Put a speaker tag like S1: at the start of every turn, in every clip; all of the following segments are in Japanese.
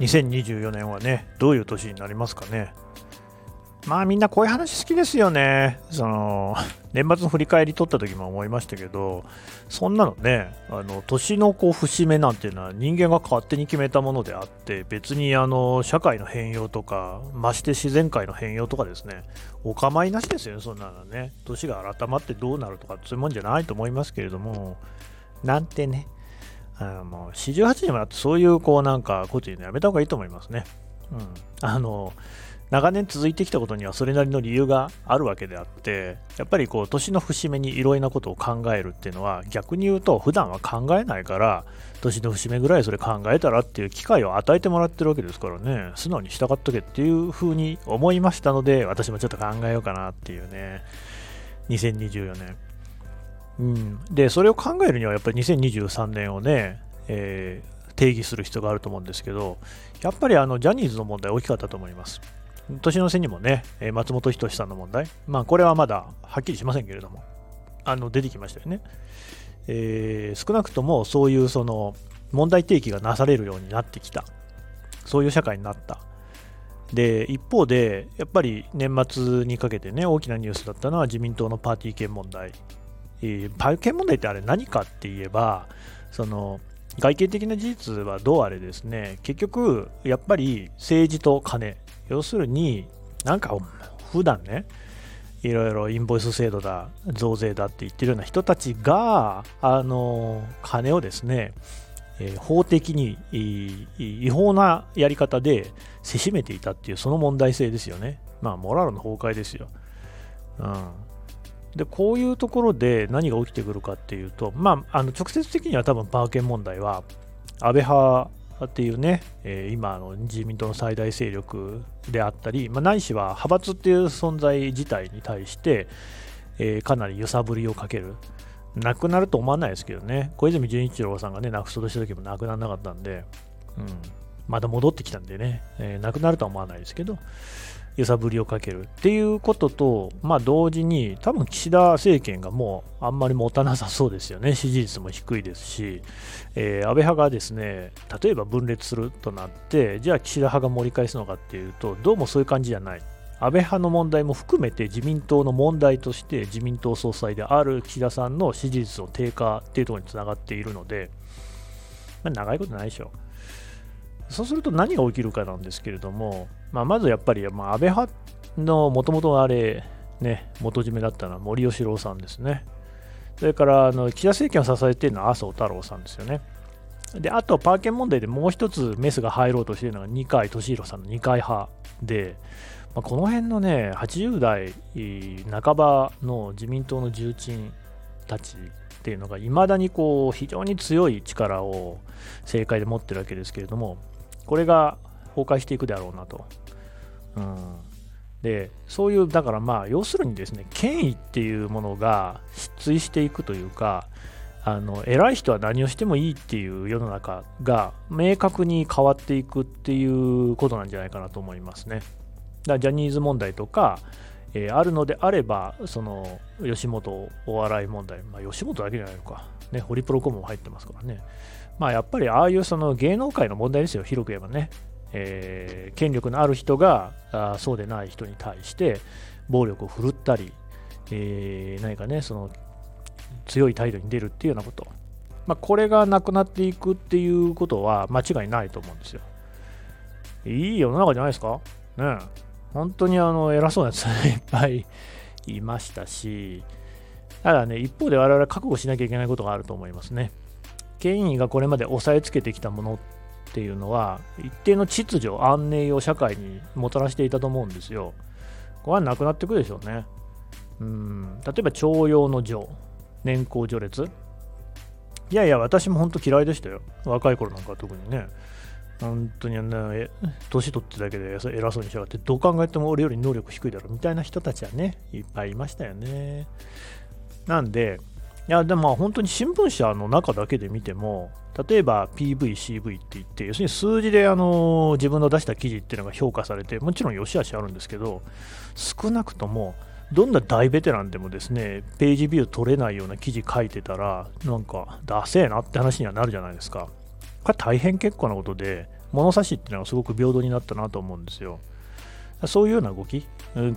S1: 2024年はね、どういう年になりますかね。まあみんなこういう話好きですよね。その、年末の振り返り取った時も思いましたけど、そんなのね、あの、年のこう節目なんていうのは人間が勝手に決めたものであって、別にあの、社会の変容とか、まして自然界の変容とかですね、お構いなしですよね、そんなのね。年が改まってどうなるとか、そういうもんじゃないと思いますけれども、なんてね、あの48にもなってそういうこうなんかこと言うのやめた方がいいと思いますね。うん。あの、長年続いてきたことにはそれなりの理由があるわけであってやっぱりこう年の節目にいろいろなことを考えるっていうのは逆に言うと普段は考えないから年の節目ぐらいそれ考えたらっていう機会を与えてもらってるわけですからね素直に従っとけっていうふうに思いましたので私もちょっと考えようかなっていうね2024年うん、でそれを考えるにはやっぱり2023年をね、えー、定義する必要があると思うんですけどやっぱりあのジャニーズの問題大きかったと思います年の瀬にもね、松本人志さんの問題、まあ、これはまだはっきりしませんけれども、あの出てきましたよね。えー、少なくともそういうその問題提起がなされるようになってきた、そういう社会になった。で、一方で、やっぱり年末にかけてね、大きなニュースだったのは自民党のパーティー券問題。えー、パーティー券問題ってあれ何かって言えば、その外見的な事実はどうあれですね、結局、やっぱり政治と金、要するに、なんか普段ね、いろいろインボイス制度だ、増税だって言ってるような人たちが、あの、金をですね、え、法的に違法なやり方でせしめていたっていうその問題性ですよね。まあ、モラルの崩壊ですよ。うん。で、こういうところで何が起きてくるかっていうと、まあ、あの直接的には多分パーケン問題は安倍派っていうね、えー、今の自民党の最大勢力であったり、まあ、ないしは派閥っていう存在自体に対して、えー、かなり揺さぶりをかける。なくなると思わないですけどね、小泉純一郎さんがね、なくそうとした時もなくならなかったんで、うん、また戻ってきたんでね、えー、なくなるとは思わないですけど、揺さぶりをかけるっていうことと、まあ、同時に、多分岸田政権がもうあんまり持たなさそうですよね、支持率も低いですし、えー、安倍派がですね例えば分裂するとなって、じゃあ岸田派が盛り返すのかっていうと、どうもそういう感じじゃない。安倍派の問題も含めて自民党の問題として自民党総裁である岸田さんの支持率の低下っていうところにつながっているので、まあ、長いことないでしょ。そうすると何が起きるかなんですけれども、まあ、まずやっぱり、まあ、安倍派のもともとあれ、ね、元締めだったのは森喜朗さんですね。それからあの岸田政権を支えているのは麻生太郎さんですよね。で、あとパーケン問題でもう一つメスが入ろうとしているのが二階俊博さんの二階派で、まあ、この辺のね、80代半ばの自民党の重鎮たちっていうのが、いまだにこう非常に強い力を政界で持ってるわけですけれども、これが崩壊していくであろうなと。うん、でそういうだからまあ要するにですね権威っていうものが失墜していくというかあの偉い人は何をしてもいいっていう世の中が明確に変わっていくっていうことなんじゃないかなと思いますね。だからジャニーズ問題とか、えー、あるのであればその吉本お笑い問題、まあ、吉本だけじゃないのか、ね、ホリプロコムも入ってますからねまあ、やっぱりああいうその芸能界の問題ですよ、広く言えばね。えー、権力のある人があそうでない人に対して暴力を振るったり、えー、何かね、その強い態度に出るっていうようなこと。まあ、これがなくなっていくっていうことは間違いないと思うんですよ。いい世の中じゃないですか？ね本当にあの偉そうなやつ いっぱいいましたし、ただね、一方で我々覚悟しなきゃいけないことがあると思いますね。権威がこれまで押さえつけてきたものっていうのは一定の秩序安寧を社会にもたらしていたと思うんですよ。これはなくなってくでしょうね。うん。例えば徴用の情年功序列。いやいや私も本当嫌いでしたよ。若い頃なんか特にね。本当にね、年取ってだけで偉そうにしやがって、どう考えても俺より能力低いだろみたいな人たちはね、いっぱいいましたよね。なんで、いや、でも本当に新聞社の中だけで見ても、例えば PV、CV って言って、要するに数字であの自分の出した記事っていうのが評価されて、もちろん良し悪しあるんですけど、少なくとも、どんな大ベテランでもですね、ページビュー取れないような記事書いてたら、なんか、ダセえなって話にはなるじゃないですか。これ大変結構なことで、物差しっていうのはすごく平等になったなと思うんですよ。そういうような動き、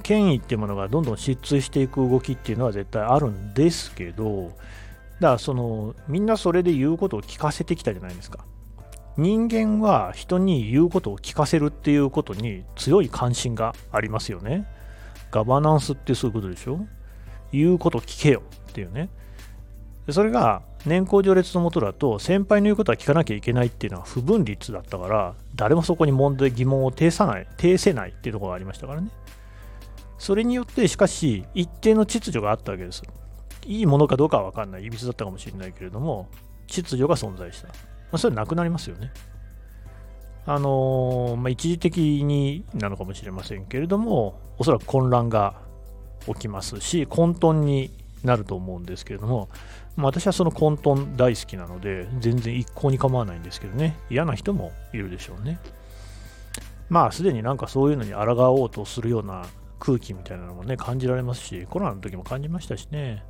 S1: 権威っていうものがどんどん失墜していく動きっていうのは絶対あるんですけど、だからそのみんなそれで言うことを聞かせてきたじゃないですか。人間は人に言うことを聞かせるっていうことに強い関心がありますよね。ガバナンスってそういうことでしょ？言うこと聞けよっていうね。それが年功序列のもとだと先輩の言うことは聞かなきゃいけないっていうのは不分率だったから誰もそこに問題疑問を呈さない呈せないっていうところがありましたからねそれによってしかし一定の秩序があったわけですいいものかどうかは分かんないいびつだったかもしれないけれども秩序が存在した、まあ、それはなくなりますよねあのー、まあ、一時的になのかもしれませんけれどもおそらく混乱が起きますし混沌になると思うんですけれどもまあ、私はその混沌大好きなので、全然一向に構わないんですけどね、嫌な人もいるでしょうね。まあ、すでになんかそういうのに抗おうとするような空気みたいなのもね、感じられますし、コロナの時も感じましたしね。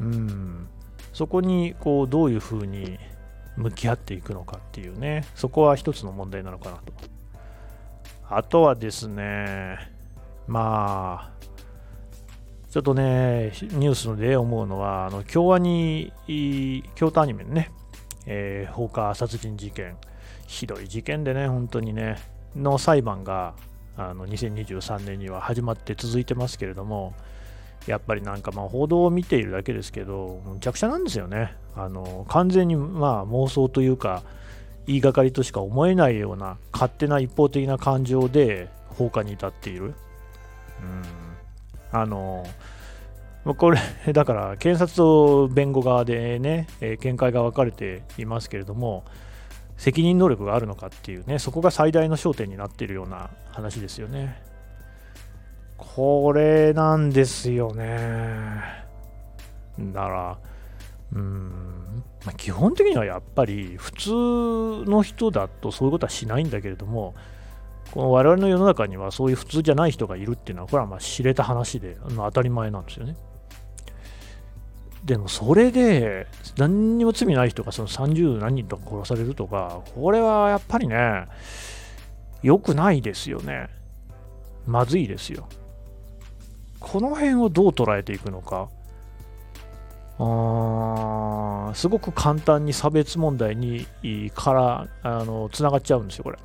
S1: うん。そこに、こう、どういうふうに向き合っていくのかっていうね、そこは一つの問題なのかなと。あとはですね、まあ、ちょっとね、ニュースで思うのは、あの京アニ、京都アニメのね、えー、放火殺人事件、ひどい事件でね、本当にね、の裁判があの2023年には始まって続いてますけれども、やっぱりなんかまあ報道を見ているだけですけど、むちゃくちゃなんですよね。あの完全にまあ妄想というか、言いがかりとしか思えないような勝手な一方的な感情で放火に至っている。うんあのこれ、だから検察と弁護側でね、え、見解が分かれていますけれども、責任能力があるのかっていうね、そこが最大の焦点になっているような話ですよね。これなんですよね。だから、うん、まあ、基本的にはやっぱり普通の人だとそういうことはしないんだけれども、この我々の世の中にはそういう普通じゃない人がいるっていうのは、これはまあ知れた話で、当たり前なんですよね。でもそれで何にも罪ない人がその30何人とか殺されるとか、これはやっぱりね、良くないですよね。まずいですよ。この辺をどう捉えていくのか。あすごく簡単に差別問題にからあのつながっちゃうんですよ、これ。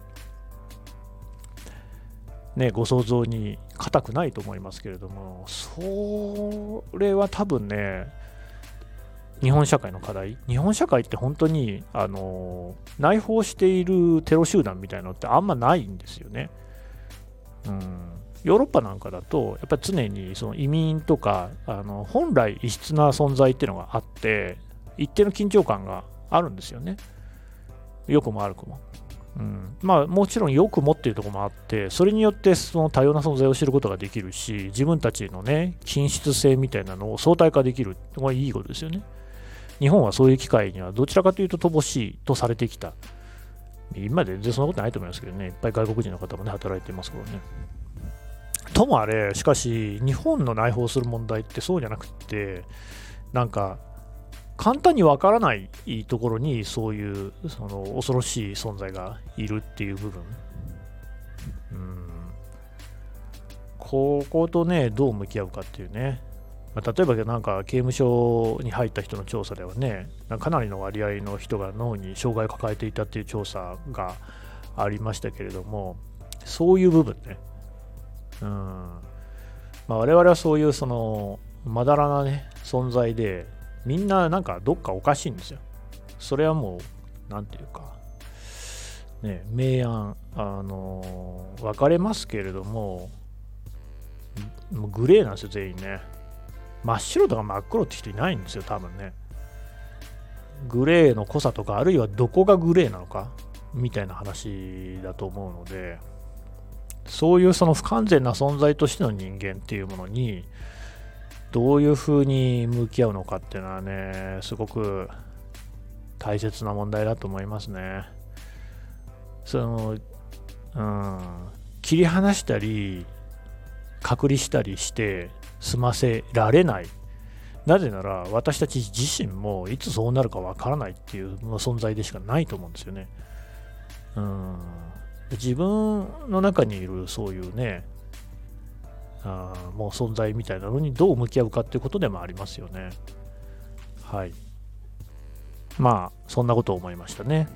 S1: ね、ご想像に難くないと思いますけれども、それは多分ね、日本社会の課題、日本社会って本当にあの内包しているテロ集団みたいなのってあんまないんですよね。ヨーロッパなんかだと、やっぱり常にその移民とか、あの本来異質な存在っていうのがあって、一定の緊張感があるんですよね。良くも悪くも。うん、まあもちろんよく持っているとこもあってそれによってその多様な存在を知ることができるし自分たちのね均質性みたいなのを相対化できるこれいいことですよね。日本はそういう機会にはどちらかというと乏しいとされてきた。今で全然そんなことないと思いますけどね。いっぱい外国人の方もね働いてますからね。ともあれしかし日本の内包する問題ってそうじゃなくてなんか簡単にわからないところにそういうその恐ろしい存在がいるっていう部分。うんこことね、どう向き合うかっていうね。まあ、例えばなんか刑務所に入った人の調査ではね、かなりの割合の人が脳に障害を抱えていたっていう調査がありましたけれども、そういう部分ね。うんまあ、我々はそういうそのまだらなね存在でみんななんかどっかおかしいんですよ。それはもう、なんていうか、ね、明暗、あの、分かれますけれども、もうグレーなんですよ、全員ね。真っ白とか真っ黒って人いないんですよ、多分ね。グレーの濃さとか、あるいはどこがグレーなのか、みたいな話だと思うので、そういうその不完全な存在としての人間っていうものに、どういうふうに向き合うのかっていうのはね、すごく大切な問題だと思いますね。その、うん、切り離したり、隔離したりして済ませられない。なぜなら私たち自身もいつそうなるかわからないっていう存在でしかないと思うんですよね。うん自分の中にいるそういうねあもう存在みたいなのにどう向き合うかっていうことでもありますよね。はい。まあそんなことを思いましたね。